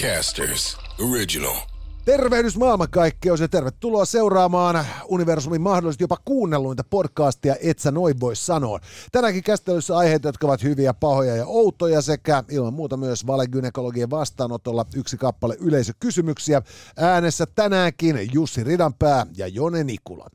Podcasters Original. Tervehdys maailmankaikkeus ja tervetuloa seuraamaan universumin mahdollisesti jopa kuunnelluinta podcastia Et sä noin voi sanoa. Tänäänkin käsittelyssä aiheita, jotka ovat hyviä, pahoja ja outoja sekä ilman muuta myös valegynekologien vastaanotolla yksi kappale yleisökysymyksiä. Äänessä tänäänkin Jussi Ridanpää ja Jone Nikula.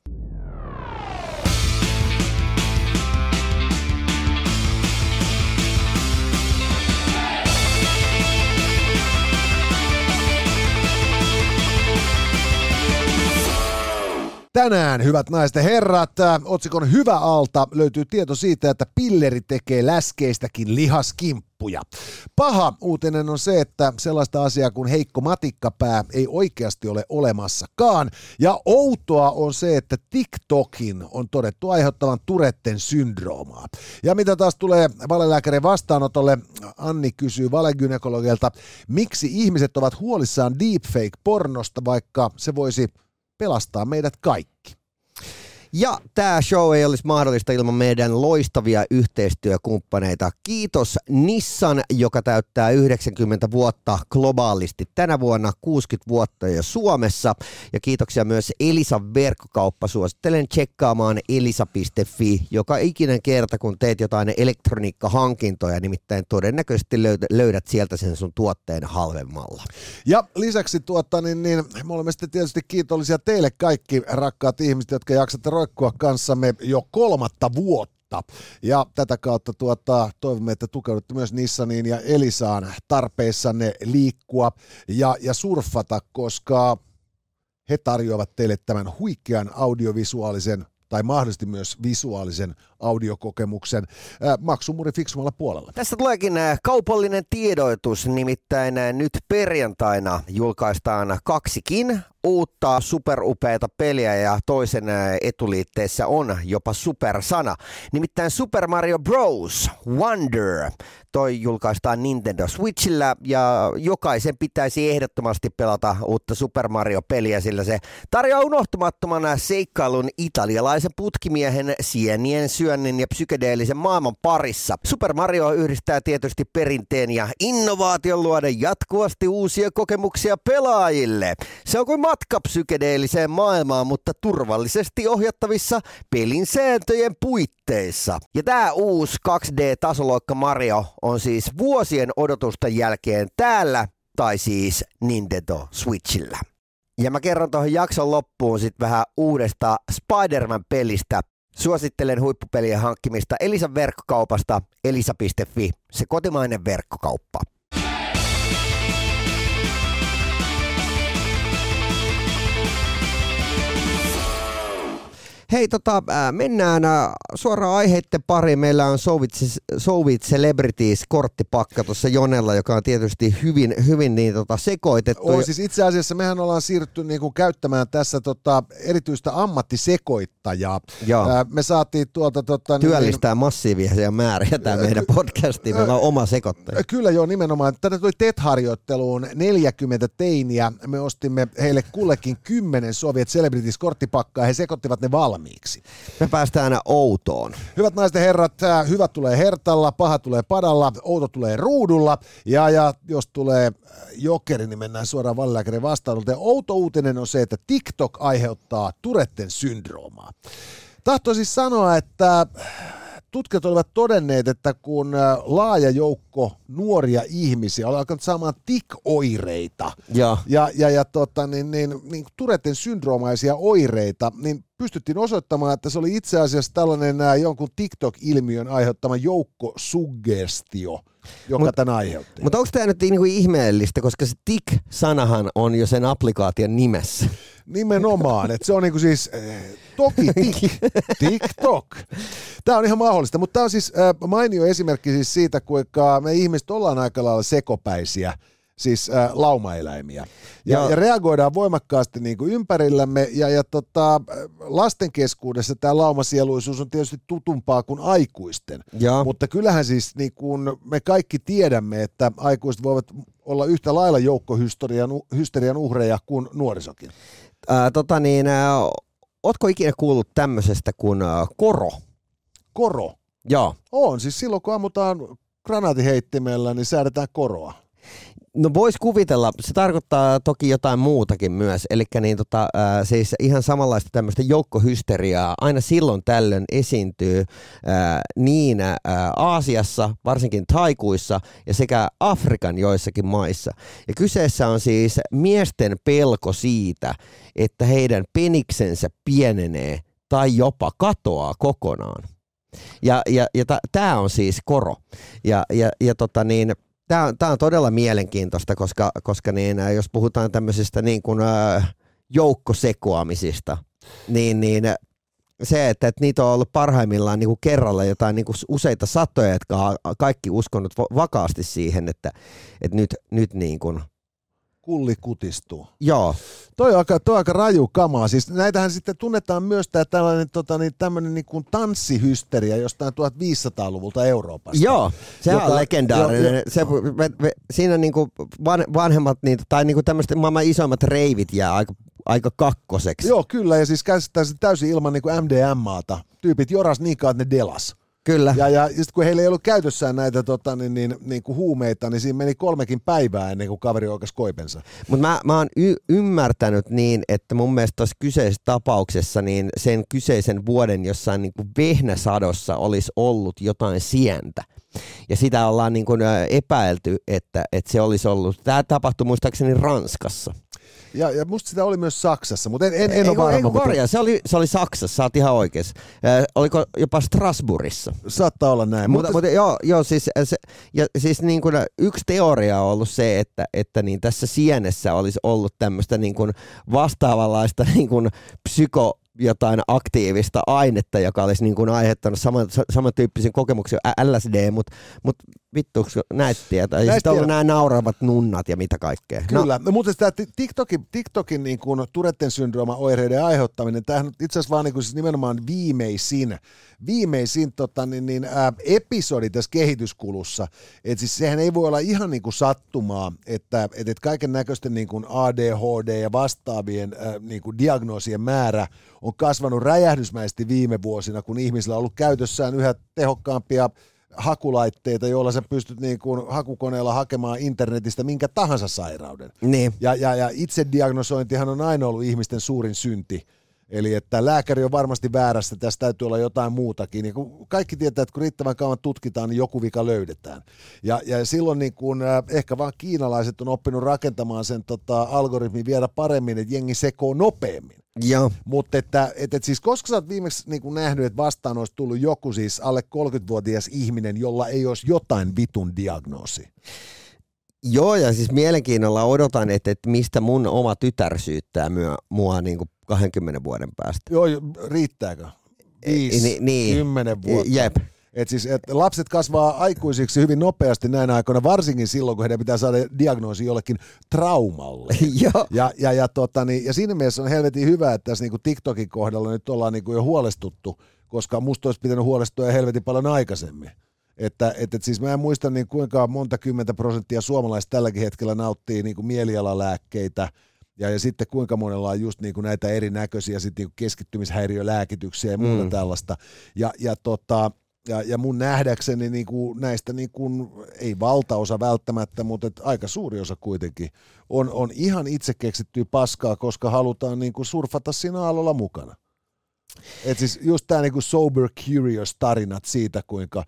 Tänään, hyvät naiset ja herrat, äh, otsikon Hyvä alta löytyy tieto siitä, että pilleri tekee läskeistäkin lihaskimppuja. Paha uutinen on se, että sellaista asiaa kuin heikko matikkapää ei oikeasti ole olemassakaan. Ja outoa on se, että TikTokin on todettu aiheuttavan Turetten syndroomaa. Ja mitä taas tulee valelääkärin vastaanotolle, Anni kysyy valegynekologilta, miksi ihmiset ovat huolissaan deepfake-pornosta, vaikka se voisi pelastaa meidät kaikki. Ja tämä show ei olisi mahdollista ilman meidän loistavia yhteistyökumppaneita. Kiitos Nissan, joka täyttää 90 vuotta globaalisti tänä vuonna, 60 vuotta jo Suomessa. Ja kiitoksia myös Elisa verkkokauppa. Suosittelen tsekkaamaan elisa.fi joka ikinen kerta, kun teet jotain elektroniikkahankintoja, nimittäin todennäköisesti löydät sieltä sen sun tuotteen halvemmalla. Ja lisäksi tuota, niin, niin, me olemme sitten tietysti kiitollisia teille kaikki rakkaat ihmiset, jotka jaksatte roikkua kanssamme jo kolmatta vuotta. Ja tätä kautta tuota, toivomme, että tukeudutte myös Nissaniin ja Elisaan tarpeissanne liikkua ja, ja surfata, koska he tarjoavat teille tämän huikean audiovisuaalisen tai mahdollisesti myös visuaalisen audiokokemuksen maksumuri fiksumalla puolella. Tässä tuleekin kaupallinen tiedoitus, nimittäin nyt perjantaina julkaistaan kaksikin uutta superupeita peliä ja toisen etuliitteessä on jopa supersana. Nimittäin Super Mario Bros. Wonder. Toi julkaistaan Nintendo Switchillä ja jokaisen pitäisi ehdottomasti pelata uutta Super Mario-peliä, sillä se tarjoaa unohtumattoman seikkailun italialaisen putkimiehen sienien syönnin ja psykedeellisen maailman parissa. Super Mario yhdistää tietysti perinteen ja innovaation luoda jatkuvasti uusia kokemuksia pelaajille. Se on kuin matka psykedeelliseen maailmaan, mutta turvallisesti ohjattavissa pelin sääntöjen puitteissa. Ja tämä uusi 2D-tasoloikka Mario on siis vuosien odotusten jälkeen täällä, tai siis Nintendo Switchillä. Ja mä kerron tuohon jakson loppuun sitten vähän uudesta Spider-Man-pelistä. Suosittelen huippupelien hankkimista Elisan verkkokaupasta elisa.fi, se kotimainen verkkokauppa. Hei, tota, mennään suoraan aiheiden pariin. Meillä on Sovit Celebrities korttipakka tuossa Jonella, joka on tietysti hyvin, hyvin niin, tota, sekoitettu. Oh, siis itse asiassa mehän ollaan siirrytty niin kuin, käyttämään tässä tota, erityistä ammattisekoittajaa. Joo. me saatiin tuolta... Tota, niin- Työllistää niin, massiivisia määriä tämä meidän podcasti. Meillä on oma sekoittaja. Kyllä joo, nimenomaan. Tänne tuli TET-harjoitteluun 40 teiniä. Me ostimme heille kullekin 10 Soviet Celebrities korttipakkaa. He sekoittivat ne valmiiksi valmiiksi. Me päästään aina outoon. Hyvät naiset ja herrat, hyvät tulee hertalla, paha tulee padalla, outo tulee ruudulla ja, ja jos tulee jokeri, niin mennään suoraan valilääkärin vastaanolta. Ja outo uutinen on se, että TikTok aiheuttaa Turetten syndroomaa. Tahtoisin sanoa, että tutkijat olivat todenneet, että kun laaja joukko nuoria ihmisiä oli alkanut saamaan tik-oireita ja, ja, ja, ja tota, niin, niin, niin Turetten syndroomaisia oireita, niin pystyttiin osoittamaan, että se oli itse asiassa tällainen ää, jonkun TikTok-ilmiön aiheuttama joukkosuggestio, joka Mut, tämän aiheutti. Mutta onko tämä nyt niinku ihmeellistä, koska se tik-sanahan on jo sen applikaation nimessä? Nimenomaan, että se on niinku siis, äh, toki tik, TikTok. Tämä on ihan mahdollista, mutta tämä on siis äh, mainio esimerkki siis siitä, kuinka me ihmiset ollaan aika lailla sekopäisiä siis äh, laumaeläimiä. Ja, ja, ja reagoidaan voimakkaasti niin kuin ympärillämme, ja, ja tota, lasten keskuudessa tämä laumasieluisuus on tietysti tutumpaa kuin aikuisten. Ja. Mutta kyllähän siis niin kuin me kaikki tiedämme, että aikuiset voivat olla yhtä lailla joukkohysterian uhreja kuin nuorisokin. Ää, tota niin, ää, ootko ikinä kuullut tämmöisestä kuin ää, koro? Koro? Joo. On, siis silloin kun ammutaan granaatiheittimellä, niin säädetään koroa. No voisi kuvitella, se tarkoittaa toki jotain muutakin myös, eli niin tota, äh, siis ihan samanlaista tämmöistä joukkohysteriaa aina silloin tällöin esiintyy äh, niin äh, Aasiassa, varsinkin taikuissa ja sekä Afrikan joissakin maissa. Ja kyseessä on siis miesten pelko siitä, että heidän peniksensä pienenee tai jopa katoaa kokonaan. Ja, ja, ja tämä on siis koro. Ja, ja, ja tota niin, Tämä tämä on todella mielenkiintoista, koska, koska niin, äh, jos puhutaan tämmöisistä niin kuin, äh, joukkosekoamisista, niin, niin äh, se, että, että niitä on ollut parhaimmillaan niin kuin kerralla jotain niin kuin useita satoja, jotka on kaikki uskonut vakaasti siihen, että, että nyt, nyt niin kuin – kulli kutistuu. Joo. Toi on aika, toi on aika raju kamaa. Siis näitähän sitten tunnetaan myös tämä tällainen tota, niin, tämmöinen niin kuin tanssihysteria jostain 1500-luvulta Euroopasta. Joo, se joka, on legendaarinen. Jo, jo, se, me, me, siinä niin kuin van, vanhemmat niin, tai niin kuin tämmöiset maailman isoimmat reivit jää aika aika kakkoseksi. Joo, kyllä, ja siis käsittää täysin ilman niin kuin MDMAta. Tyypit joras niin että ne delas. Kyllä. Ja, ja sitten kun heillä ei ollut käytössään näitä tota, niin, niin, niin kuin huumeita, niin siinä meni kolmekin päivää ennen kuin kaveri oikeas koipensa. Mutta mä, mä oon y- ymmärtänyt niin, että mun mielestä tuossa kyseisessä tapauksessa niin sen kyseisen vuoden jossain niin kuin vehnäsadossa olisi ollut jotain sientä. Ja sitä ollaan niin kuin epäilty, että, että se olisi ollut. Tämä tapahtui muistaakseni Ranskassa. Ja, ja musta sitä oli myös Saksassa, mutta en, en, en ole varma. Ei, mutta... se, oli, se oli Saksassa, sä oot ihan oikeassa. Äh, oliko jopa Strasbourgissa? Saattaa olla näin. Mutta, mutta, mutta joo, joo siis, se, ja, siis niin kuin yksi teoria on ollut se, että, että niin tässä sienessä olisi ollut tämmöistä niin kuin vastaavanlaista niin kuin psyko, jotain aktiivista ainetta, joka olisi niin kuin aiheuttanut saman, samantyyppisen kokemuksen LSD, mutta mut vittu, näet tietää. Ja sitten ollut nämä nauravat nunnat ja mitä kaikkea. No. Kyllä, no. mutta tämä TikTokin, TikTokin niin kuin Turetten syndrooma oireiden aiheuttaminen, tämähän itse asiassa vaan niin kuin siis nimenomaan viimeisin, viimeisin tota, niin, niin, ää, episodi tässä kehityskulussa. että siis sehän ei voi olla ihan niin kuin sattumaa, että, että, että kaiken näköisten niin kuin ADHD ja vastaavien ää, niin kuin diagnoosien määrä on kasvanut räjähdysmäisesti viime vuosina, kun ihmisillä on ollut käytössään yhä tehokkaampia hakulaitteita, joilla sä pystyt niin kuin hakukoneella hakemaan internetistä minkä tahansa sairauden. Niin. Ja, ja, ja itse diagnosointihan on aina ollut ihmisten suurin synti. Eli että lääkäri on varmasti väärässä, tässä täytyy olla jotain muutakin. Niin kun kaikki tietää, että kun riittävän kauan tutkitaan, niin joku vika löydetään. Ja, ja silloin niin kun, äh, ehkä vaan kiinalaiset on oppinut rakentamaan sen tota, algoritmin vielä paremmin, että jengi sekoo nopeammin. Joo. Mutta että, että, että siis koska sä oot viimeksi niin nähnyt, että vastaan olisi tullut joku siis alle 30-vuotias ihminen, jolla ei olisi jotain vitun diagnoosi? Joo, ja siis mielenkiinnolla odotan, että, että mistä mun oma tytär syyttää myö, mua niin kuin 20 vuoden päästä. Joo, riittääkö? 5, niin, niin, 10 vuotta. Jep. Et siis, et lapset kasvaa aikuisiksi hyvin nopeasti näinä aikoina, varsinkin silloin, kun heidän pitää saada diagnoosi jollekin traumalle. ja, ja, ja, tota, niin, ja siinä mielessä on helvetin hyvä, että tässä niin TikTokin kohdalla nyt ollaan niin jo huolestuttu, koska musta olisi pitänyt huolestua helvetin paljon aikaisemmin. Että, et, et siis mä en muista niin kuinka monta kymmentä prosenttia suomalaisista tälläkin hetkellä nauttii niin kuin mielialalääkkeitä, ja, ja sitten kuinka monella on just niin kuin näitä erinäköisiä sit niin kuin keskittymishäiriölääkityksiä ja muuta mm. tällaista. Ja, ja tota, ja, ja mun nähdäkseni niin kuin näistä, niin kuin, ei valtaosa välttämättä, mutta et aika suuri osa kuitenkin, on, on ihan itse keksittyä paskaa, koska halutaan niin kuin surfata siinä aallolla mukana. Et siis just tämä niinku sober curious tarinat siitä, kuinka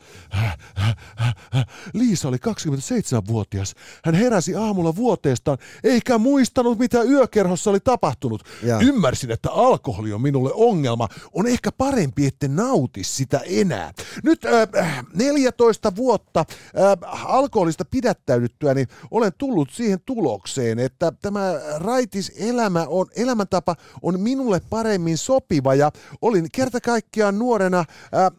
Liisa oli 27-vuotias. Hän heräsi aamulla vuoteestaan, eikä muistanut, mitä yökerhossa oli tapahtunut. Ja. Ymmärsin, että alkoholi on minulle ongelma. On ehkä parempi, että nauti sitä enää. Nyt äh, 14 vuotta äh, alkoholista pidättäydyttyä, niin olen tullut siihen tulokseen, että tämä raitis elämä on, elämäntapa on minulle paremmin sopiva ja olin kerta kaikkiaan nuorena äh,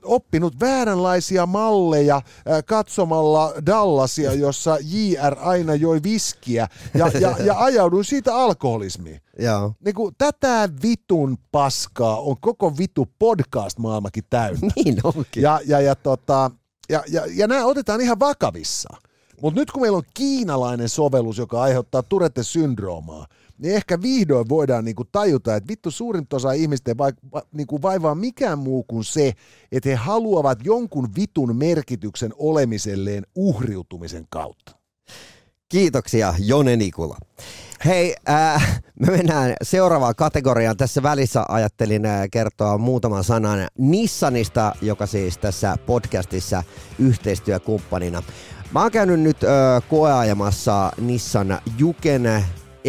oppinut vääränlaisia malleja äh, katsomalla Dallasia, jossa JR aina joi viskiä ja, ja, ja ajauduin siitä alkoholismiin. Joo. Niin kuin, tätä vitun paskaa on koko vitu podcast-maailmakin täynnä. niin onkin. Ja, ja, ja, tota, ja, ja, ja nämä otetaan ihan vakavissaan. Mutta nyt kun meillä on kiinalainen sovellus, joka aiheuttaa Turette-syndroomaa, niin ehkä vihdoin voidaan niinku tajuta, että vittu suurin osa ihmisten vai, va, niinku vaivaa mikään muu kuin se, että he haluavat jonkun vitun merkityksen olemiselleen uhriutumisen kautta. Kiitoksia, Jone Nikula. Hei, äh, me mennään seuraavaan kategoriaan. Tässä välissä ajattelin äh, kertoa muutaman sanan Nissanista, joka siis tässä podcastissa yhteistyökumppanina. Mä oon käynyt nyt äh, koeajamassa Nissan Juken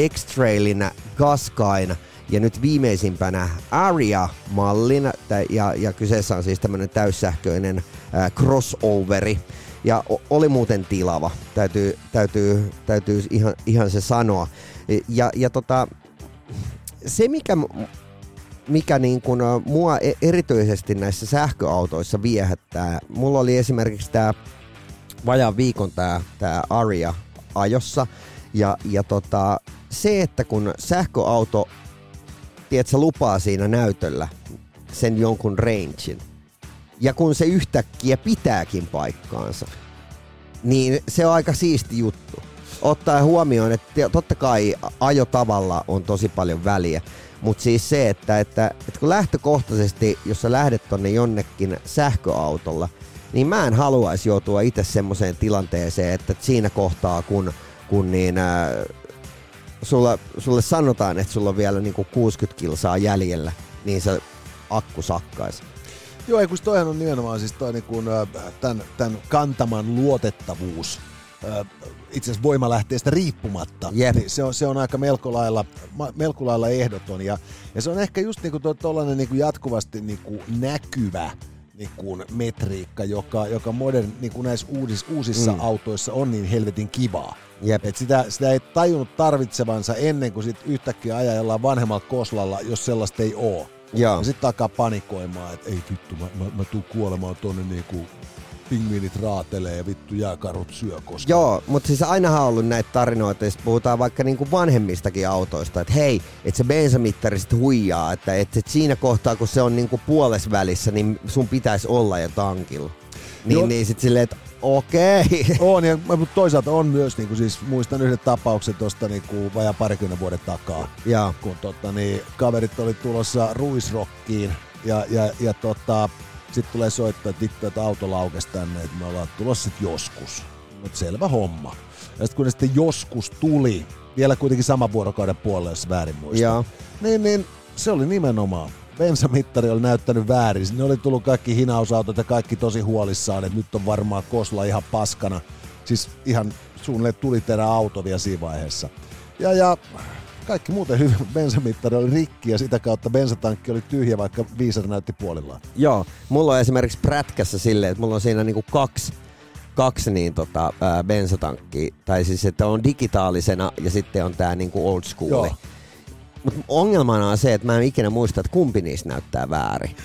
X-Trailin Gaskain. Ja nyt viimeisimpänä Aria-mallin, ja, ja kyseessä on siis tämmöinen täyssähköinen äh, crossoveri. Ja oli muuten tilava, täytyy, täytyy, täytyy ihan, ihan se sanoa. Ja, ja tota, se, mikä, mikä niin kuin mua e-, erityisesti näissä sähköautoissa viehättää, mulla oli esimerkiksi tämä vajaan viikon tämä Aria ajossa, ja, ja tota, se, että kun sähköauto, tiedätkö, lupaa siinä näytöllä sen jonkun rangein, ja kun se yhtäkkiä pitääkin paikkaansa, niin se on aika siisti juttu. Ottaa huomioon, että totta kai ajotavalla on tosi paljon väliä, mutta siis se, että, että, että kun lähtökohtaisesti, jos sä lähdet tonne jonnekin sähköautolla, niin mä en haluaisi joutua itse semmoiseen tilanteeseen, että siinä kohtaa, kun, kun niin, äh, sulla, sulle sanotaan, että sulla on vielä niinku 60 kilsaa jäljellä, niin se akku sakkaisi. Joo, kun toihan on nimenomaan siis toi niin kuin, tämän, tämän kantaman luotettavuus itse asiassa voimalähteestä riippumatta, yep. niin se on, se on aika melko lailla, melko lailla ehdoton. Ja, ja se on ehkä just niin kuin tuollainen niin kuin jatkuvasti niin kuin näkyvä niin kuin metriikka, joka, joka modern, niin kuin näissä uudis, uusissa mm. autoissa on niin helvetin kivaa. Yep. Et sitä, sitä ei tajunnut tarvitsevansa ennen kuin sit yhtäkkiä ajaa jollain vanhemmalla koslalla, jos sellaista ei ole. Joo. Ja sitten alkaa panikoimaan, että ei vittu, mä, mä, mä tuun kuolemaan tuonne niinku pingviinit raatelee ja vittu jääkarut syö koska. Joo, mutta siis ainahan on ollut näitä tarinoita, jos puhutaan vaikka niinku vanhemmistakin autoista, että hei, että se bensamittari sitten huijaa, että, että siinä kohtaa kun se on niinku puolesvälissä, niin sun pitäisi olla jo tankilla. Niin, niin sitten silleen, että okei. Okay. On, ja, mutta toisaalta on myös, niin kuin siis muistan yhden tapauksen tuosta niin kuin vajaa parikymmentä vuoden takaa, ja. kun tota, niin, kaverit oli tulossa ruisrokkiin ja, ja, ja tota, sitten tulee soittaa, että vittu, että auto laukesi tänne, että me ollaan tulossa sitten joskus. Mutta selvä homma. Ja sitten kun ne sitten joskus tuli, vielä kuitenkin saman vuorokauden puolella, jos väärin muistan, niin, niin se oli nimenomaan bensamittari oli näyttänyt väärin. Ne oli tullut kaikki hinausautot ja kaikki tosi huolissaan, että nyt on varmaan Kosla ihan paskana. Siis ihan suunnilleen tuli terä auto vielä siinä vaiheessa. Ja, ja kaikki muuten hyvin. Bensamittari oli rikki ja sitä kautta bensatankki oli tyhjä, vaikka viisari näytti puolillaan. Joo, mulla on esimerkiksi prätkässä silleen, että mulla on siinä niinku kaksi kaksi niin tota, ää, bensatankkia, tai siis että on digitaalisena ja sitten on tää niinku old school. Joo. Mutta ongelmana on se, että mä en ikinä muista, että kumpi niistä näyttää väärin.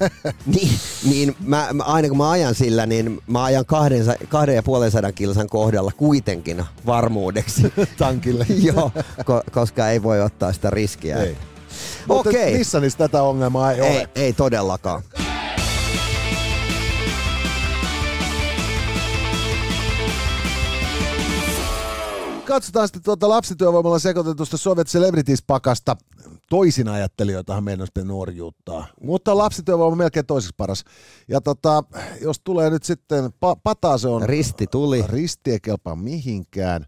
niin, niin mä, mä, aina kun mä ajan sillä, niin mä ajan kahden, kahden ja puolen sadan kilsan kohdalla kuitenkin varmuudeksi. Tankille. Joo, ko, koska ei voi ottaa sitä riskiä. Ei. Okei. Okay. Nissanissa tätä ongelmaa ei, ei ole. Ei todellakaan. Katsotaan sitten tuota lapsityövoimalla sekoitetusta Soviet Celebrities-pakasta. Toisin ajattelijoitahan meidän olisi nuorjuuttaa. Mutta lapsityövoima melkein toiseksi paras. Ja tota, jos tulee nyt sitten, pa- pata se on... Risti tuli. Risti ei kelpaa mihinkään.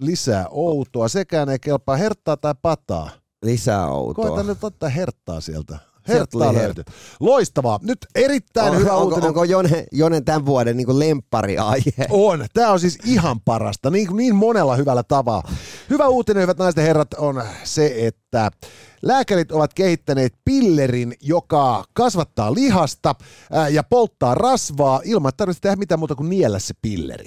Lisää outoa. Sekään ei kelpaa herttaa tai pataa. Lisää outoa. Koita nyt ottaa herttaa sieltä. Herttaa löytyy. Loistavaa. Nyt erittäin on, hyvä onko, uutinen. Onko Jone, Jonen tämän vuoden niin lemppari aihe? On. Tämä on siis ihan parasta. Niin, niin monella hyvällä tavalla. Hyvä uutinen, hyvät naiset ja herrat, on se, että Lääkärit ovat kehittäneet pillerin, joka kasvattaa lihasta ja polttaa rasvaa ilman, että tarvitsee tehdä mitään muuta kuin niellä se pilleri.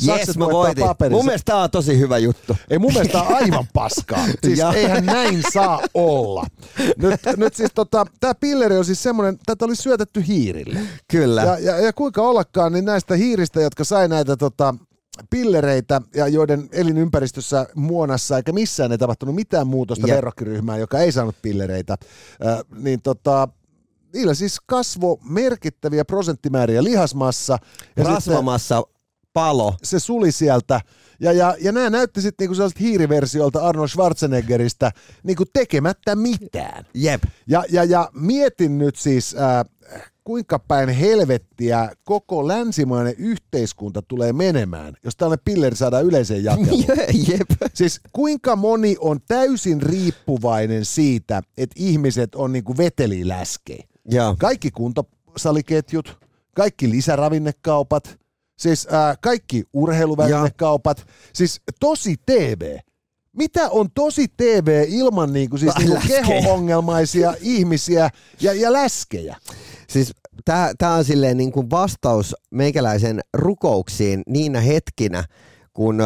Jes, mä voitin. Paperissa. Mun mielestä tää on tosi hyvä juttu. Ei mun mielestä on aivan paskaa. Siis eihän näin saa olla. Nyt, nyt siis tota, tää pilleri on siis semmonen, tätä oli syötetty hiirille. Kyllä. Ja, ja, ja kuinka ollakaan, niin näistä hiiristä, jotka sai näitä tota, pillereitä ja joiden elinympäristössä muonassa eikä missään ei tapahtunut mitään muutosta yep. verrokkiryhmään, joka ei saanut pillereitä, äh, niin tota, niillä siis kasvo merkittäviä prosenttimääriä lihasmassa. Ja Rasvamassa sitten, palo. Se suli sieltä. Ja, ja, ja nämä näytti sitten niinku sellaiset hiiriversiolta Arnold Schwarzeneggeristä niinku tekemättä mitään. Jep. Ja, ja, ja mietin nyt siis, äh, kuinka päin helvettiä koko länsimainen yhteiskunta tulee menemään, jos tällainen pilleri saadaan yleiseen jakeluun. Jep. Siis kuinka moni on täysin riippuvainen siitä, että ihmiset on niinku veteliläskejä? Kaikki kuntosaliketjut, kaikki lisäravinnekaupat, siis ää, kaikki urheiluvälinekaupat, siis tosi TV. Mitä on tosi TV ilman niinku, siis niinku Läskejä. keho-ongelmaisia ihmisiä ja, ja läskejä? Siis tämä on silleen niin kuin vastaus meikäläisen rukouksiin niinä hetkinä, kun ö,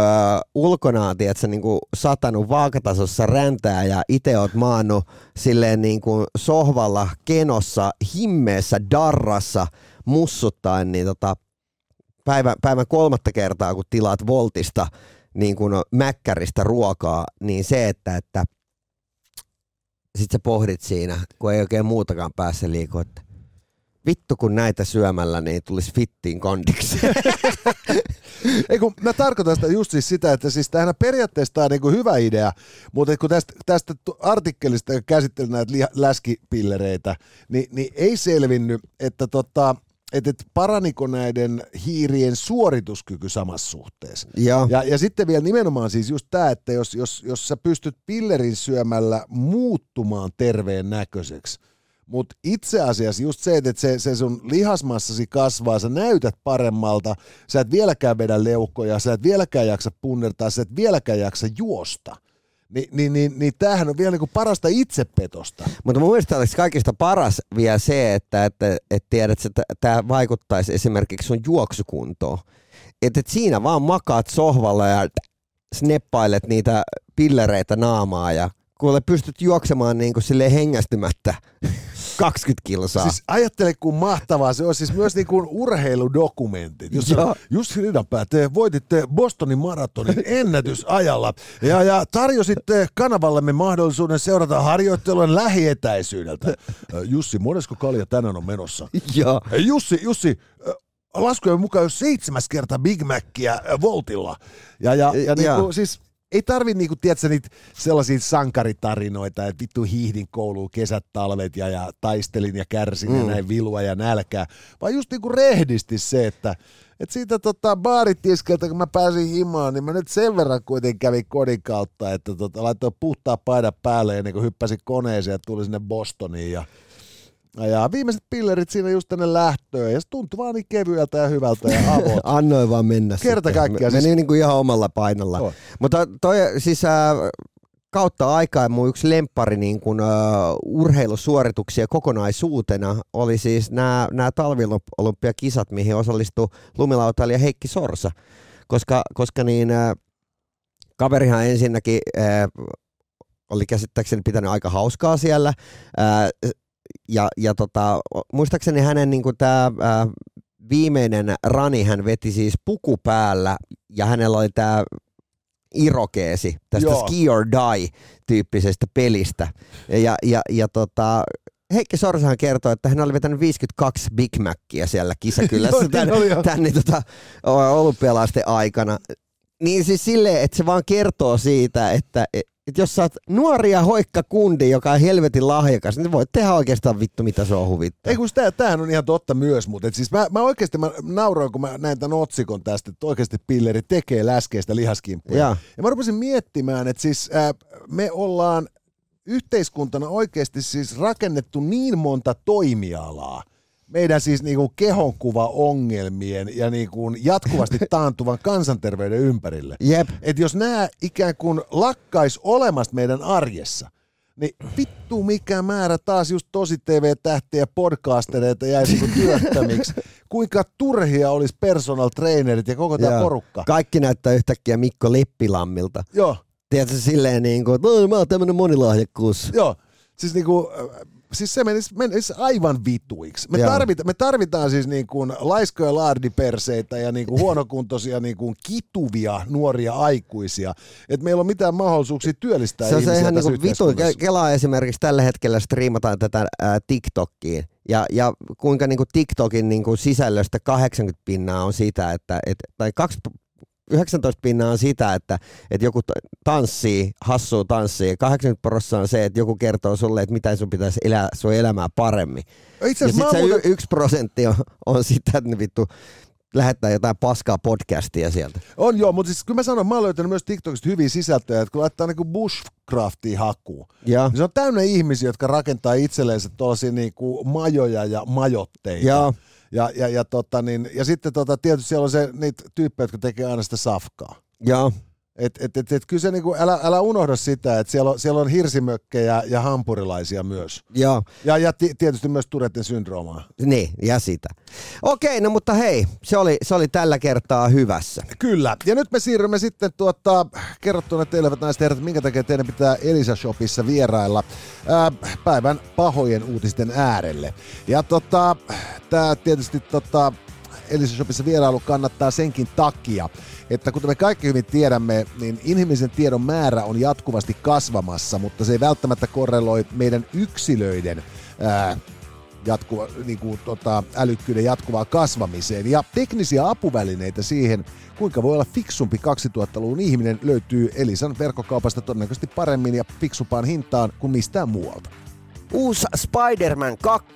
ulkona on tiedätkö, niin kuin satanut vaakatasossa räntää ja itse oot maannut silleen niin kuin sohvalla, kenossa, himmeessä, darrassa, mussuttaen, niin tota, päivän, päivän kolmatta kertaa, kun tilaat Voltista niin kuin mäkkäristä ruokaa, niin se, että, että sit sä pohdit siinä, kun ei oikein muutakaan päässä liiku, että vittu kun näitä syömällä, niin tulisi fittiin kondiksi. Ei kun mä tarkoitan sitä just siis sitä, että siis tämähän periaatteessa tää on niinku hyvä idea, mutta kun tästä, tästä artikkelista joka käsitteli näitä läskipillereitä, niin, niin ei selvinnyt, että tota, että et paraniko näiden hiirien suorituskyky samassa suhteessa. Joo. Ja, ja sitten vielä nimenomaan siis just tämä, että jos, jos, jos sä pystyt pillerin syömällä muuttumaan terveen näköiseksi, mutta itse asiassa just se, että se, se sun lihasmassasi kasvaa, sä näytät paremmalta, sä et vieläkään vedä leukoja, sä et vieläkään jaksa punnertaa, sä et vieläkään jaksa juosta. Ni, niin, niin, niin tämähän on vielä niinku parasta itsepetosta. Mutta mun mielestä olisi kaikista paras vielä se, että, että, että tiedät, että tämä vaikuttaisi esimerkiksi sun juoksukuntoon. Että et siinä vaan makaat sohvalla ja sneppailet niitä pillereitä naamaa ja kuule pystyt juoksemaan niin kuin silleen hengästymättä 20 kilsaa. Siis ajattele, kun mahtavaa se on. Siis myös niin kuin urheiludokumentit. Jos. Jussi Ridanpää, te voititte Bostonin maratonin ennätysajalla ja, ja tarjositte kanavallemme mahdollisuuden seurata harjoittelun lähietäisyydeltä. Jussi, monesko kalja tänään on menossa? Joo. Jussi, Jussi, laskujen mukaan jo seitsemäs kerta Big Mackiä Voltilla. Ja, ja, ja, Ja- niinku, siis ei tarvi niinku, tiedätkö, niitä sellaisia sankaritarinoita, että vittu hiihdin kouluun kesät, talvet ja, ja taistelin ja kärsin mm. ja näin vilua ja nälkää, vaan just niinku rehdisti se, että et siitä tota, baaritiskeltä, kun mä pääsin himaan, niin mä nyt sen verran kuitenkin kävin kodin kautta, että tota, laitoin puhtaa paidan päälle ennen kuin hyppäsin koneeseen ja tuli sinne Bostoniin ja ja viimeiset pillerit siinä just tänne lähtöön, ja se tuntui vaan niin kevyeltä ja hyvältä ja avot. Annoin vaan mennä Kerta kaikkiaan, Meni siis- niin kuin ihan omalla painolla. Joo. Mutta toi siis äh, kautta aikaa mun yksi lemppari niin kuin, äh, urheilusuorituksia kokonaisuutena oli siis nämä, nämä talviolympiakisat, mihin osallistui lumilautailija Heikki Sorsa. Koska, koska niin, äh, kaverihan ensinnäkin äh, oli käsittääkseni pitänyt aika hauskaa siellä. Äh, ja, ja tota, muistaakseni hänen niin kuin tämä viimeinen rani hän veti siis puku päällä ja hänellä oli tämä irokeesi tästä Joo. Ski or Die tyyppisestä pelistä. Ja, ja, ja tota, Heikki Sorsahan kertoi, että hän oli vetänyt 52 Big Mackia siellä Joo, niin tän, oli joo. tän, niin tota, olympialaisten aikana. Niin siis silleen, että se vaan kertoo siitä, että että jos sä oot nuori ja hoikka kundi, joka on helvetin lahjakas, niin voit tehdä oikeastaan vittu mitä se on huvittaa. Ei kun sitä, tämähän on ihan totta myös, mutta et siis mä, mä oikeasti mä nauroin, kun mä näin tämän otsikon tästä, että oikeasti pilleri tekee läskeistä lihaskimppuja. Jaa. Ja mä rupesin miettimään, että siis äh, me ollaan yhteiskuntana oikeasti siis rakennettu niin monta toimialaa, meidän siis niinku kehonkuvaongelmien ja niinku jatkuvasti taantuvan kansanterveyden ympärille. Jep. Että jos nämä ikään kuin lakkais olemasta meidän arjessa, niin vittu mikä määrä taas just tosi TV-tähtiä podcastereita jäisi niinku työttömiksi. Kuinka turhia olisi personal trainerit ja koko tämä porukka. Kaikki näyttää yhtäkkiä Mikko Leppilammilta. Joo, Tiedätkö silleen niin kuin, että "Oi, mä oon tämmönen monilahjakkuus. joo. Siis niinku, äh, siis se menisi, menisi aivan vituiksi. Me, tarvita, me tarvitaan siis niin kuin laiskoja laardiperseitä ja niin kuin huonokuntoisia niin kuin kituvia nuoria aikuisia. Että meillä on mitään mahdollisuuksia työllistää Se on ihmisiä se ihan tässä niinku vitu. Kelaa esimerkiksi tällä hetkellä striimataan tätä ää, TikTokiin. Ja, ja kuinka niinku TikTokin niinku sisällöstä 80 pinnaa on sitä, että et, tai kaksi 19 pinnaa on sitä, että, että joku tanssii, hassuu tanssii. 80 prosenttia on se, että joku kertoo sulle, että miten sun pitäisi elää sun elämää paremmin. Itse Ja sitten se muuten- y- yksi prosentti on, on sitä, että ne vittu lähettää jotain paskaa podcastia sieltä. On joo, mutta siis kyllä mä sanon, mä oon löytänyt myös TikTokista hyviä sisältöjä, että kun laittaa niinku bushcraftia hakuun, Ja, niin se on täynnä ihmisiä, jotka rakentaa itselleensä tuollaisia niinku majoja ja majotteita. ja, Ja, ja, ja, tota, niin, ja sitten tota, tietysti siellä on se, niitä tyyppejä, jotka tekee aina sitä safkaa. ja, Et, et, et, et, kyllä se niinku, älä, älä unohda sitä, että siellä on, siellä on hirsimökkejä ja hampurilaisia myös. ja, Ja, ja ti, tietysti myös Turetten syndroomaa. niin, ja sitä. Okei, no mutta hei, se oli, se oli tällä kertaa hyvässä. Kyllä. Ja nyt me siirrymme sitten tuota, kerrottuna teille, hyvät naiset herrat, minkä takia teidän pitää Elisa Shopissa vierailla ää, päivän pahojen uutisten äärelle. Ja tota, tämä tietysti tota, Shopissa vierailu kannattaa senkin takia, että kuten me kaikki hyvin tiedämme, niin inhimillisen tiedon määrä on jatkuvasti kasvamassa, mutta se ei välttämättä korreloi meidän yksilöiden ää, jatkuva, niin kuin, tota, älykkyyden jatkuvaa kasvamiseen. Ja teknisiä apuvälineitä siihen, kuinka voi olla fiksumpi 2000-luvun ihminen, löytyy Elisan verkkokaupasta todennäköisesti paremmin ja fiksumpaan hintaan kuin mistään muualta. Uusi Spider-Man 2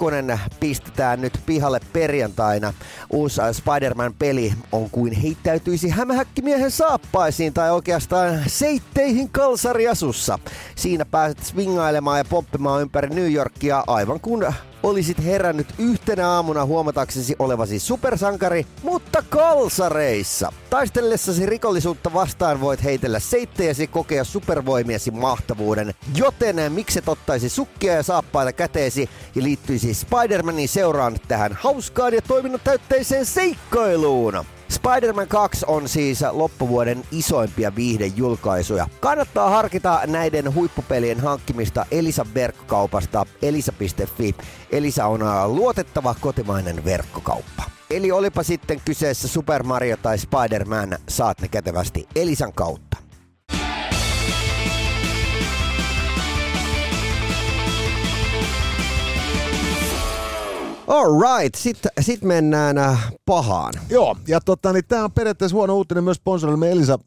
pistetään nyt pihalle perjantaina. Uusi Spider-Man-peli on kuin heittäytyisi hämähäkkimiehen saappaisiin tai oikeastaan seitteihin kalsariasussa. Siinä pääset swingailemaan ja poppimaan ympäri New Yorkia aivan kun olisit herännyt yhtenä aamuna huomataksesi olevasi supersankari, mutta kalsareissa. Taistellessasi rikollisuutta vastaan voit heitellä seittejäsi kokea supervoimiesi mahtavuuden, joten mikset ottaisi sukkia ja saappaita käteesi ja liittyisi Spider-Manin seuraan tähän hauskaan ja toiminnan täytteiseen seikkailuun. Spider-Man 2 on siis loppuvuoden isoimpia viihdejulkaisuja. Kannattaa harkita näiden huippupelien hankkimista Elisan verkkokaupasta elisa.fi. Elisa on ää, luotettava kotimainen verkkokauppa. Eli olipa sitten kyseessä Super Mario tai Spider-Man, saat ne kätevästi Elisan kautta. Alright, sitten sit mennään äh, pahaan. Joo, ja tota, niin tämä on periaatteessa huono uutinen myös sponsorille Elisa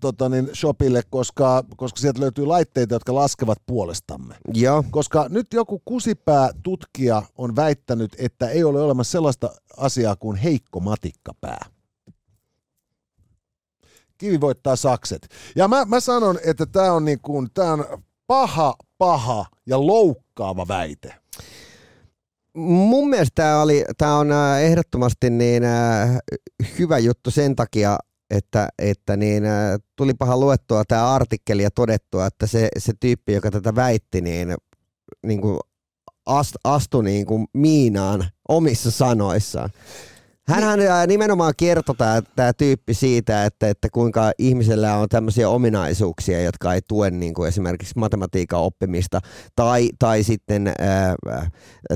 tota, niin shopille, koska, koska sieltä löytyy laitteita, jotka laskevat puolestamme. Joo. Koska nyt joku kusipää tutkija on väittänyt, että ei ole olemassa sellaista asiaa kuin heikko matikkapää. Kivi voittaa sakset. Ja mä, mä sanon, että tämä on, niin kuin, tää on paha, paha ja loukkaava väite. Mun mielestä tämä oli, tää on äh, ehdottomasti niin äh, hyvä juttu sen takia, että, että niin, äh, tulipahan luettua tämä artikkeli ja todettua, että se, se tyyppi, joka tätä väitti, niin, niin kuin ast, astui niin kuin miinaan omissa sanoissaan. Hänhän niin. nimenomaan kertoi tämä, tämä tyyppi siitä, että, että kuinka ihmisellä on tämmöisiä ominaisuuksia, jotka ei tue niin kuin esimerkiksi matematiikan oppimista tai, tai sitten ää,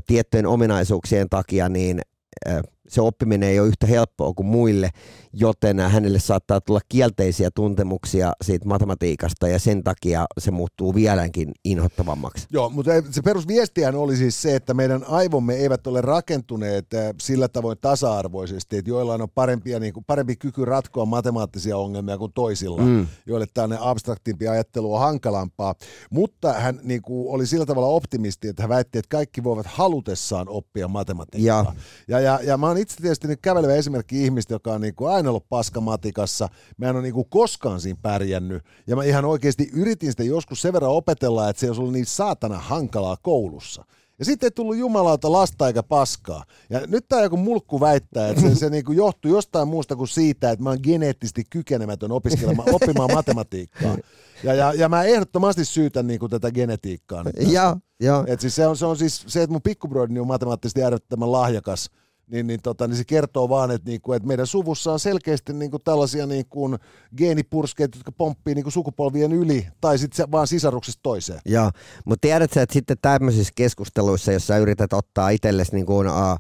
tiettyjen ominaisuuksien takia niin ää, se oppiminen ei ole yhtä helppoa kuin muille, joten hänelle saattaa tulla kielteisiä tuntemuksia siitä matematiikasta ja sen takia se muuttuu vieläkin inhottavammaksi. Joo, mutta se perusviestihän oli siis se, että meidän aivomme eivät ole rakentuneet äh, sillä tavoin tasa-arvoisesti, että joillain on parempia, niin kuin, parempi kyky ratkoa matemaattisia ongelmia kuin toisilla, mm. joille tämmöinen abstraktimpi ajattelu on hankalampaa. Mutta hän niin kuin, oli sillä tavalla optimisti, että hän väitti, että kaikki voivat halutessaan oppia matematiikkaa. Ja, ja, ja mä oon itse tietysti nyt kävelevä esimerkki ihmistä, joka on niin kuin aina ollut paska matikassa. Mä en ole niin kuin koskaan siinä pärjännyt. Ja mä ihan oikeasti yritin sitä joskus sen verran opetella, että se olisi ollut niin saatana hankalaa koulussa. Ja sitten ei tullut jumalauta lasta eikä paskaa. Ja nyt tämä joku mulkku väittää, että se, se niinku johtuu jostain muusta kuin siitä, että mä oon geneettisesti kykenemätön opiskelemaan, oppimaan matematiikkaa. Ja, ja, ja mä ehdottomasti syytän niinku tätä genetiikkaa. Nyt tästä. Ja, ja. Et siis se, on, se on siis se, että mun pikkubroidini on matemaattisesti äärettömän lahjakas, niin, niin, tota, niin se kertoo vaan, että, niinku, että meidän suvussa on selkeästi niinku tällaisia niinku geenipurskeita, jotka pomppii niinku sukupolvien yli, tai sitten vaan sisaruksesta toiseen. Joo, mutta tiedätkö, että sitten tämmöisissä keskusteluissa, jos sä yrität ottaa itsellesi niin kuin, ä, ä,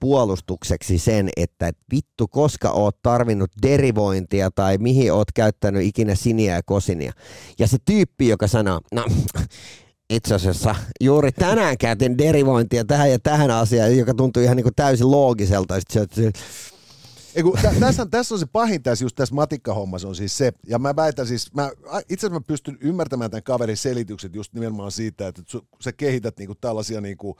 puolustukseksi sen, että et vittu, koska oot tarvinnut derivointia tai mihin oot käyttänyt ikinä siniä ja kosinia. Ja se tyyppi, joka sanoo, no itse asiassa juuri tänään käytin derivointia tähän ja tähän asiaan, joka tuntuu ihan niin kuin täysin loogiselta. Sitten se, se, Ei, kun, tä, tässä, tässä on se pahin tässä just tässä matikkahommassa on siis se, ja mä väitän siis, mä, itse asiassa mä pystyn ymmärtämään tämän kaverin selitykset just nimenomaan siitä, että sä kehität niinku tällaisia niinku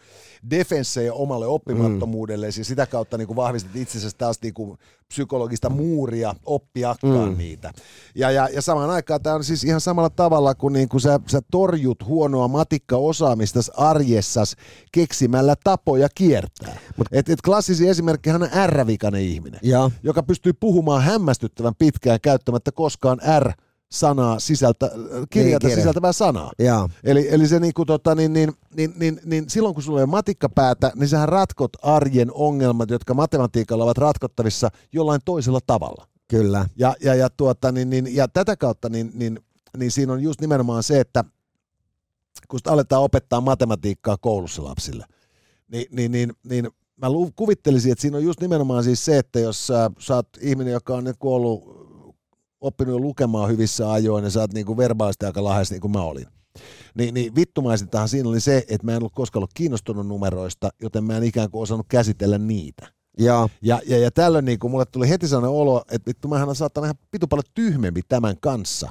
defenssejä omalle oppimattomuudelle, mm. ja sitä kautta niinku vahvistat itsensä taas niinku psykologista muuria oppiakaan mm. niitä. Ja, ja, ja samaan aikaan tämä on siis ihan samalla tavalla, kun niinku sä, sä torjut huonoa matikkaosaamista arjessas keksimällä tapoja kiertää. Mut, et, et klassisi esimerkki on R-vikainen ihminen, ja. joka pystyy puhumaan hämmästyttävän pitkään käyttämättä koskaan R sanaa sisältä, kirjata niin, sisältävää sanaa. Ja. Eli, eli se niinku, tota, niin, niin, niin, niin, niin, silloin kun sulla on matikkapäätä, niin sähän ratkot arjen ongelmat, jotka matematiikalla ovat ratkottavissa jollain toisella tavalla. Kyllä. Ja, ja, ja, tuota, niin, niin, ja tätä kautta niin, niin, niin siinä on just nimenomaan se, että kun aletaan opettaa matematiikkaa koulussa lapsille, niin, niin, niin, niin mä kuvittelisin, että siinä on just nimenomaan siis se, että jos sä, sä oot ihminen, joka on nyt ollut oppinut jo lukemaan hyvissä ajoin ja sä oot niin kuin verbaalisesti aika lahjas niin kuin mä olin. Niin, niin vittumaisintahan siinä oli se, että mä en ollut koskaan ollut kiinnostunut numeroista, joten mä en ikään kuin osannut käsitellä niitä. Ja, ja, ja, ja tällöin niin kuin mulle tuli heti sellainen olo, että vittu mähän saattanut ihan pitu paljon tyhmempi tämän kanssa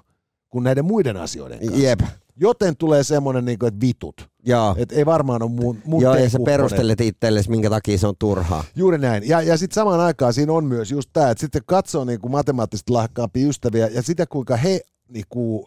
kuin näiden muiden asioiden kanssa. Jep. Joten tulee semmoinen, niin kuin, että vitut. Että ei varmaan ole mun, mun Joo, ja sä perustelet itsellesi, minkä takia se on turhaa. Juuri näin. Ja, ja sitten samaan aikaan siinä on myös just tämä, että sitten katsoo niin kuin matemaattisesti lahkkaampia ystäviä ja sitä, kuinka he niin kuin,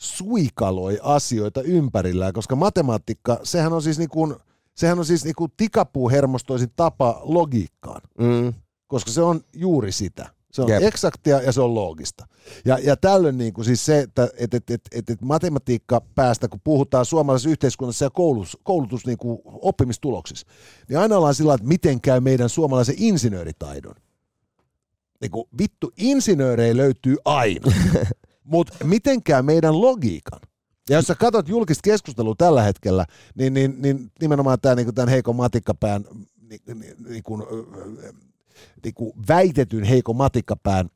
suikaloi asioita ympärillään, koska matematiikka, sehän on siis, niin kuin, sehän on siis niin kuin tikapuuhermostoisin tapa logiikkaan, mm. koska se on juuri sitä. Se on Jep. eksaktia ja se on loogista. Ja, ja tällöin niin kuin siis se, että et, et, et, et, et matematiikka päästä, kun puhutaan suomalaisessa yhteiskunnassa ja koulutus, koulutus niin kuin oppimistuloksissa, niin aina ollaan sillä että miten käy meidän suomalaisen insinööritaidon. Niin kuin, vittu, insinöörejä löytyy aina, mutta miten käy meidän logiikan? Ja jos sä katsot julkista keskustelua tällä hetkellä, niin, niin, niin nimenomaan tämä niin tämän heikon matikkapään niin, niin, niin kuin, niin kuin väitetyn heikon matikkapään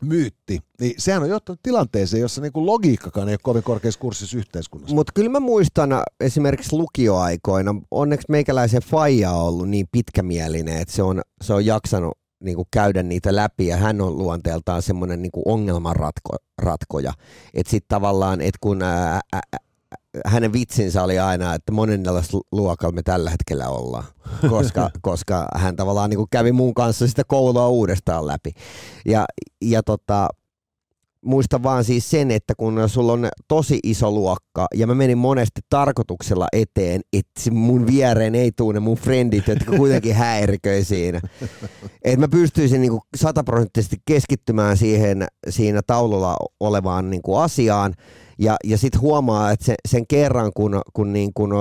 myytti, niin sehän on johtanut tilanteeseen, jossa niin kuin logiikkakaan ei ole kovin korkeassa kurssissa yhteiskunnassa. Mutta kyllä mä muistan esimerkiksi lukioaikoina, onneksi meikäläisen faija on ollut niin pitkämielinen, että se on, se on jaksanut niin kuin käydä niitä läpi ja hän on luonteeltaan semmoinen niin ongelmanratkoja. Että sitten tavallaan, että kun ää, ää, hänen vitsinsä oli aina, että monennella luokalla me tällä hetkellä ollaan, koska, koska hän tavallaan niin kuin kävi mun kanssa sitä koulua uudestaan läpi. Ja, ja tota, muista vaan siis sen, että kun sulla on tosi iso luokka ja mä menin monesti tarkoituksella eteen, että mun viereen ei tule ne mun frendit, jotka kuitenkin häiriköi siinä. Että mä pystyisin niinku sataprosenttisesti keskittymään siihen siinä taululla olevaan niinku asiaan ja, ja sitten huomaa, että se, sen kerran, kun, kun, niin kun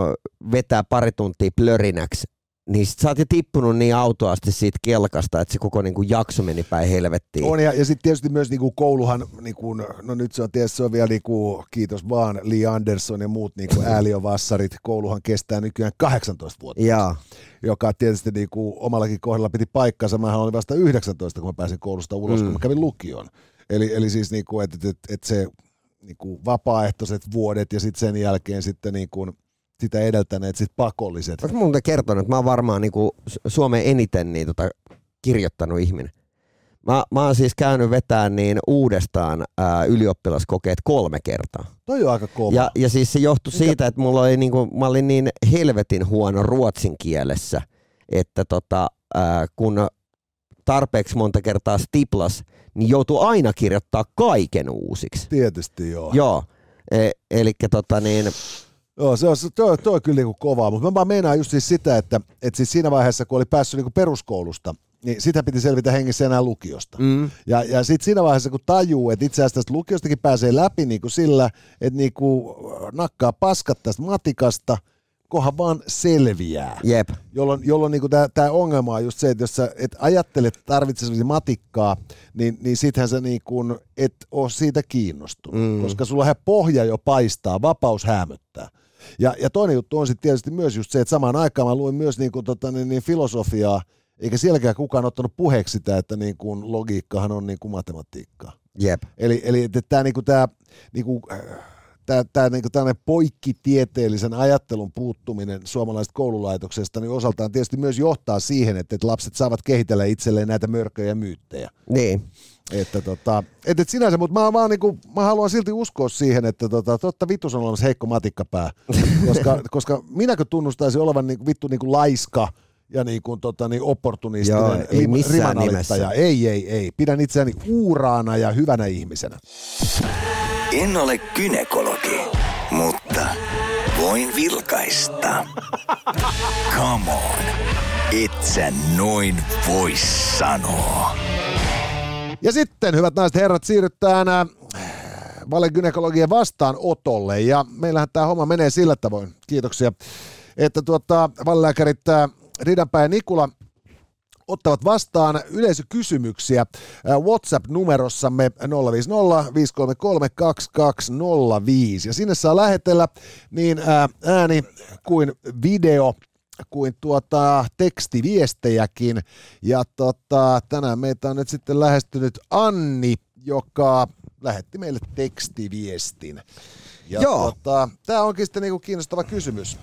vetää pari tuntia plörinäksi, niin sit sä oot jo tippunut niin autoasti siitä kelkasta, että se koko niin kuin jakso meni päin helvettiin. On, ja, ja sitten tietysti myös niin kuin kouluhan, niin kuin, no nyt se on tietysti se on vielä niin kuin, kiitos vaan Lee Anderson ja muut niin kuin ääliövassarit, kouluhan kestää nykyään 18 vuotta. Ja. Joka tietysti niin kuin, omallakin kohdalla piti paikkansa. Mähän olin vasta 19, kun mä pääsin koulusta ulos, mm. kun mä kävin lukioon. Eli, eli siis niin kuin, että, että, että se niin kuin vapaaehtoiset vuodet ja sitten sen jälkeen sitten niin kuin sitä edeltäneet sit pakolliset. Oletko muuten kertonut, että mä oon varmaan niin kuin Suomen eniten niin tota, kirjoittanut ihminen? Mä, mä oon siis käynyt vetämään niin uudestaan ää, ylioppilaskokeet kolme kertaa. Toi on aika kova. Ja, ja siis se johtui Mikä? siitä, että mulla oli niinku, mä olin niin helvetin huono ruotsin kielessä, että tota, ää, kun tarpeeksi monta kertaa stiplas, niin joutuu aina kirjoittaa kaiken uusiksi. Tietysti joo. Joo, e, eli tota niin... Joo, se on, toi, toi on kyllä niinku kovaa, mutta mä vaan meinaan just siis sitä, että, että siis siinä vaiheessa, kun oli päässyt niinku peruskoulusta, niin sitä piti selvitä hengissä enää lukiosta. Mm. Ja, ja sitten siinä vaiheessa, kun tajuu, että itse asiassa tästä lukiostakin pääsee läpi niin kuin sillä, että niin kuin nakkaa paskat tästä matikasta – kohan vaan selviää. Jep. Jolloin, jolloin niin tämä ongelma on just se, että jos sä et ajattelet tarvitsesi matikkaa, niin, niin sittenhän sä niin kuin et ole siitä kiinnostunut, mm. koska sulla pohja jo paistaa, vapaus hämöttää. Ja, ja toinen juttu on sitten tietysti myös just se, että samaan aikaan mä luin myös niin kuin, tota, niin, niin filosofiaa, eikä sielläkään kukaan ottanut puheeksi sitä, että niin kuin logiikkahan on niin kuin matematiikkaa. Jep. Eli, eli että tämä, niin kuin, tämä niin kuin, äh, tämä niinku tällainen poikkitieteellisen ajattelun puuttuminen suomalaisesta koululaitoksesta niin osaltaan tietysti myös johtaa siihen, että, että lapset saavat kehitellä itselleen näitä mörköjä ja myyttejä. Niin. Että tota, et, et sinänsä, mutta mä, mä, niinku, mä, haluan silti uskoa siihen, että tota, totta vitus on olemassa heikko matikkapää, koska, koska minäkö tunnustaisin olevan niinku, vittu niinku laiska ja niinku, tota, niin opportunistinen Joo, ei missään rimanalittaja. nimessä. Ei, ei, ei. Pidän itseäni uuraana ja hyvänä ihmisenä. En ole kynekologi, mutta voin vilkaista. Come on, et sä noin voi sanoa. Ja sitten, hyvät naiset herrat, siirrytään äh, valekynekologian vastaanotolle. Ja meillähän tämä homma menee sillä tavoin. Kiitoksia. Että tuota, valelääkärit äh, Ridanpää ja Nikula ottavat vastaan yleisökysymyksiä WhatsApp-numerossamme 050 533 2205. Ja sinne saa lähetellä niin ää, ääni kuin video kuin tuota tekstiviestejäkin. Ja tota, tänään meitä on nyt sitten lähestynyt Anni, joka lähetti meille tekstiviestin. Ja Joo. Tota, tämä onkin sitten niinku kiinnostava kysymys.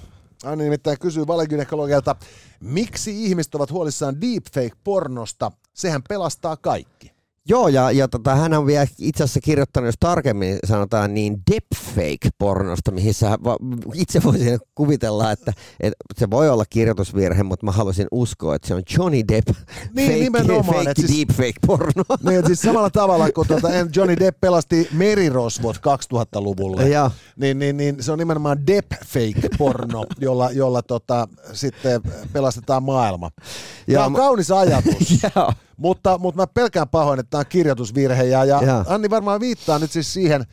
Anni nimittäin kysyy valekynekologialta, miksi ihmiset ovat huolissaan deepfake-pornosta? Sehän pelastaa kaikki. Joo, ja, ja tota, hän on vielä itse asiassa kirjoittanut, jos tarkemmin sanotaan, niin deepfake-pornosta, mihin sä va- itse voisin kuvitella, että, että se voi olla kirjoitusvirhe, mutta mä haluaisin uskoa, että se on Johnny Depp Niin, fake, nimenomaan, fake siis- deepfake-porno. Niin, siis samalla tavalla kun tuota, Johnny Depp pelasti merirosvot 2000-luvulle, Joo. niin, niin, niin se on nimenomaan Depp-fake-porno, jolla, jolla tota, sitten pelastetaan maailma. Tämä Joo, on kaunis ajatus, Joo. Mutta, mutta mä pelkään pahoin, että tämä on kirjoitusvirhe. Ja, ja. Anni varmaan viittaa nyt siis siihen,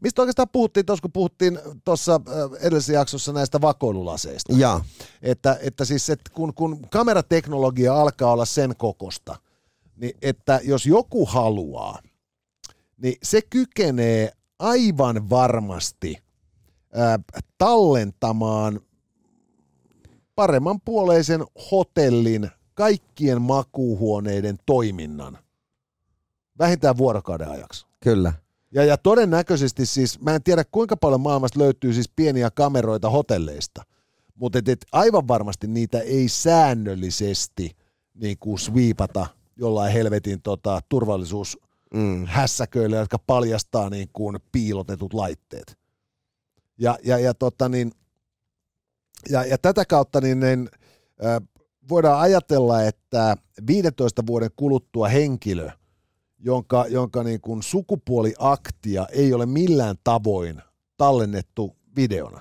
mistä oikeastaan puhuttiin tuossa, kun puhuttiin tuossa edellisessä jaksossa näistä vakoilulaseista. Joo. Että, että siis, että kun, kun kamerateknologia alkaa olla sen kokosta, niin että jos joku haluaa, niin se kykenee aivan varmasti ää, tallentamaan paremman puoleisen hotellin kaikkien makuuhuoneiden toiminnan vähintään vuorokauden ajaksi. Kyllä. Ja, ja todennäköisesti siis, mä en tiedä kuinka paljon maailmasta löytyy siis pieniä kameroita hotelleista, mutta et, et aivan varmasti niitä ei säännöllisesti niin kuin sweepata jollain helvetin tota, turvallisuushässäköillä, jotka paljastaa niin kuin piilotetut laitteet. Ja, ja, ja, tota, niin, ja, ja tätä kautta niin, niin, äh, voidaan ajatella, että 15 vuoden kuluttua henkilö – jonka, jonka niin kuin sukupuoliaktia ei ole millään tavoin tallennettu videona,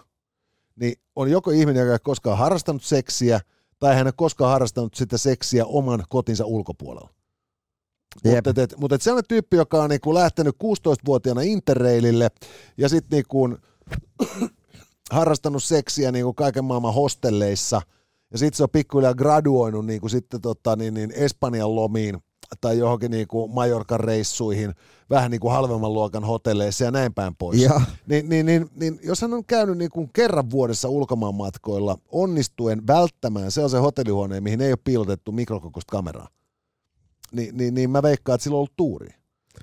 niin on joko ihminen, joka ei koskaan harrastanut seksiä, tai hän ei koskaan harrastanut sitä seksiä oman kotinsa ulkopuolella. Jep. Mutta et, mutta et sellainen tyyppi, joka on niinku lähtenyt 16-vuotiaana interrailille ja sitten niinku harrastanut seksiä niinku kaiken maailman hostelleissa ja sitten se on pikkuhiljaa graduoinut niinku sitten tota, niin, niin Espanjan lomiin tai johonkin niinku Majorkan reissuihin vähän niinku halvemman luokan hotelleissa ja näin päin pois. Joo. Niin, niin, niin, niin jos hän on käynyt niin kuin kerran vuodessa ulkomaanmatkoilla onnistuen välttämään sellaisen hotellihuoneen, mihin ei ole piilotettu mikrokokoista kameraa, niin, niin, niin mä veikkaan, että sillä on ollut tuuri.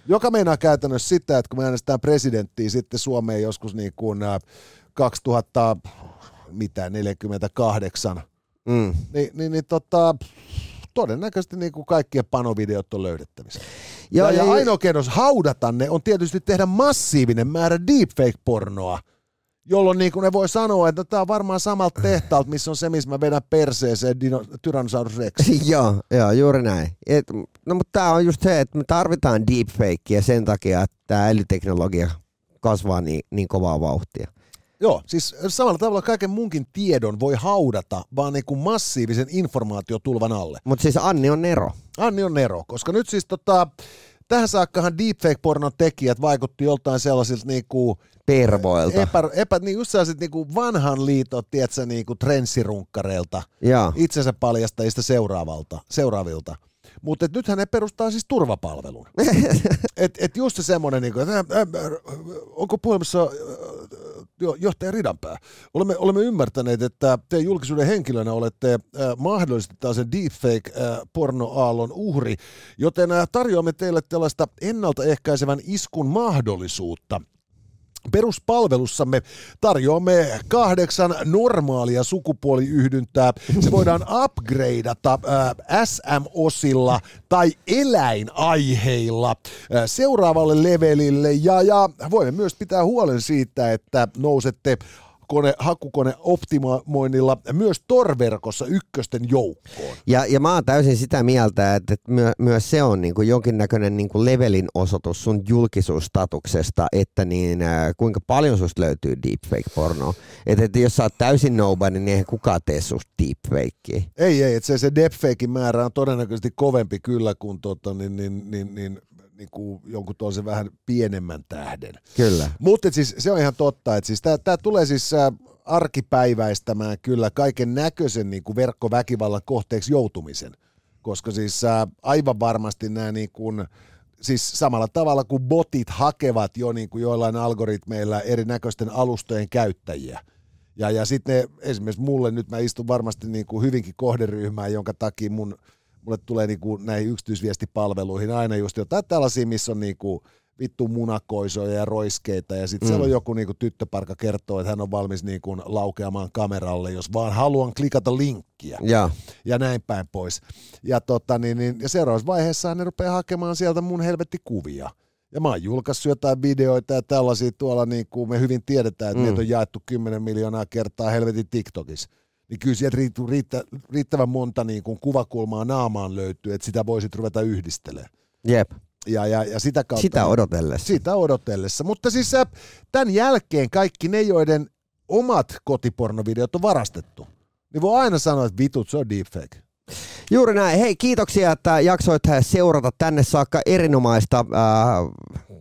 Joka meinaa käytännössä sitä, että kun me äänestetään presidenttiä sitten Suomeen joskus niin kuin äh, 2000, mitä, 48, Mm. niin, niin, niin tota, todennäköisesti niin kuin kaikkien panovideot on löydettävissä. Joo, ja, ja, ja- ainoa keino haudata ne on tietysti tehdä massiivinen määrä deepfake-pornoa, jolloin niin kuin ne voi sanoa, että tämä on varmaan samalta tehtaalta, missä on se, missä mä vedän perseeseen dino, Tyrannosaurus Rex. joo, joo, juuri näin. Et, no mutta tämä on just se, että me tarvitaan deepfakea sen takia, että tämä älyteknologia kasvaa niin, niin kovaa vauhtia. Joo, siis samalla tavalla kaiken munkin tiedon voi haudata vaan niin kuin massiivisen informaatiotulvan alle. Mutta siis Anni on Nero. Anni on Nero, koska nyt siis tota, tähän saakkahan deepfake-pornon tekijät vaikutti joltain sellaisilta niin kuin Pervoilta. epä, epä, niin just sellaiset niin kuin vanhan liiton, tiedätkö, niin kuin trenssirunkkareilta, Joo. itsensä paljastajista seuraavalta, seuraavilta. Mutta nythän ne perustaa siis turvapalvelun. et, et just se semmoinen, niin kuin, että onko puhelimessa johtaja Ridanpää. Olemme, olemme ymmärtäneet, että te julkisuuden henkilönä olette äh, mahdollisesti tällaisen deepfake-pornoaallon uhri, joten äh, tarjoamme teille tällaista ennaltaehkäisevän iskun mahdollisuutta. Peruspalvelussamme tarjoamme kahdeksan normaalia sukupuoliyhdyntää. Se voidaan upgradeata äh, SM-osilla tai eläinaiheilla äh, seuraavalle levelille ja, ja voimme myös pitää huolen siitä, että nousette kone, hakukone optimoinnilla myös torverkossa ykkösten joukkoon. Ja, ja mä oon täysin sitä mieltä, että, että myö, myös se on niin kuin jonkinnäköinen niin kuin levelin osoitus sun julkisuusstatuksesta, että niin, äh, kuinka paljon susta löytyy deepfake-pornoa. Että, että jos sä oot täysin nobody, niin eihän kukaan tee susta deepfakea. Ei, ei, että se, se deepfakein määrä on todennäköisesti kovempi kyllä kuin tota, niin, niin, niin, niin niin kuin jonkun toisen vähän pienemmän tähden. Kyllä. Mutta siis se on ihan totta, että siis tämä tulee siis äh, arkipäiväistämään kyllä kaiken näköisen niin kuin verkkoväkivallan kohteeksi joutumisen, koska siis äh, aivan varmasti nämä niin kuin, siis samalla tavalla kuin botit hakevat jo niin kuin joillain algoritmeilla erinäköisten alustojen käyttäjiä, ja, ja sitten esimerkiksi mulle nyt mä istun varmasti niin kuin hyvinkin kohderyhmään, jonka takia mun mulle tulee niinku näihin yksityisviestipalveluihin aina just jotain tällaisia, missä on niinku vittu munakoisoja ja roiskeita ja sitten mm. siellä on joku niinku tyttöparka kertoo, että hän on valmis niinku laukeamaan kameralle, jos vaan haluan klikata linkkiä ja, ja näin päin pois. Ja, tota, niin, niin, ja seuraavassa vaiheessa ne rupeaa hakemaan sieltä mun helvetti kuvia. Ja mä oon julkaissut jotain videoita ja tällaisia tuolla, niin kuin me hyvin tiedetään, että mm. on jaettu 10 miljoonaa kertaa helvetin TikTokissa niin kyllä sieltä riittä, riittävän monta niin kuin kuvakulmaa naamaan löytyy, että sitä voisit ruveta yhdistelemään. Jep. Ja, ja, ja sitä kautta... Sitä odotellessa. Sitä odotellessa. Mutta siis äh, tämän jälkeen kaikki ne, joiden omat kotipornovideot on varastettu, niin voi aina sanoa, että vitut, se on deepfake. Juuri näin. Hei, kiitoksia, että jaksoit seurata tänne saakka erinomaista äh,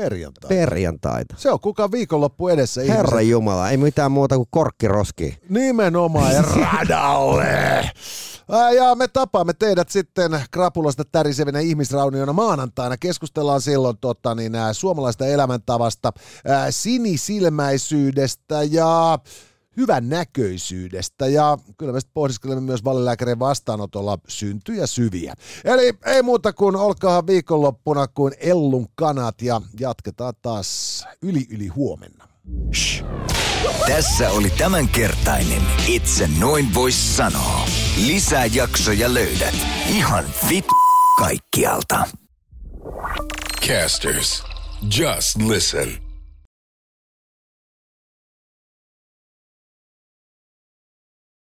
Perjantaita. Perjantaita. Se on kuka viikonloppu edessä. Herra ihmiset. Jumala, ei mitään muuta kuin korkkiroski. Nimenomaan ja radalle. Ja me tapaamme teidät sitten krapulasta tärisevinä ihmisrauniona maanantaina. Keskustellaan silloin tota, niin, suomalaista elämäntavasta, sinisilmäisyydestä ja hyvän näköisyydestä ja kyllä me sitten pohdiskelemme myös valilääkärin vastaanotolla syntyjä syviä. Eli ei muuta kuin olkaa viikonloppuna kuin Ellun kanat ja jatketaan taas yli yli huomenna. Shh. Tässä oli tämänkertainen Itse noin vois sanoa. Lisää jaksoja löydät ihan vit kaikkialta. Casters, just listen.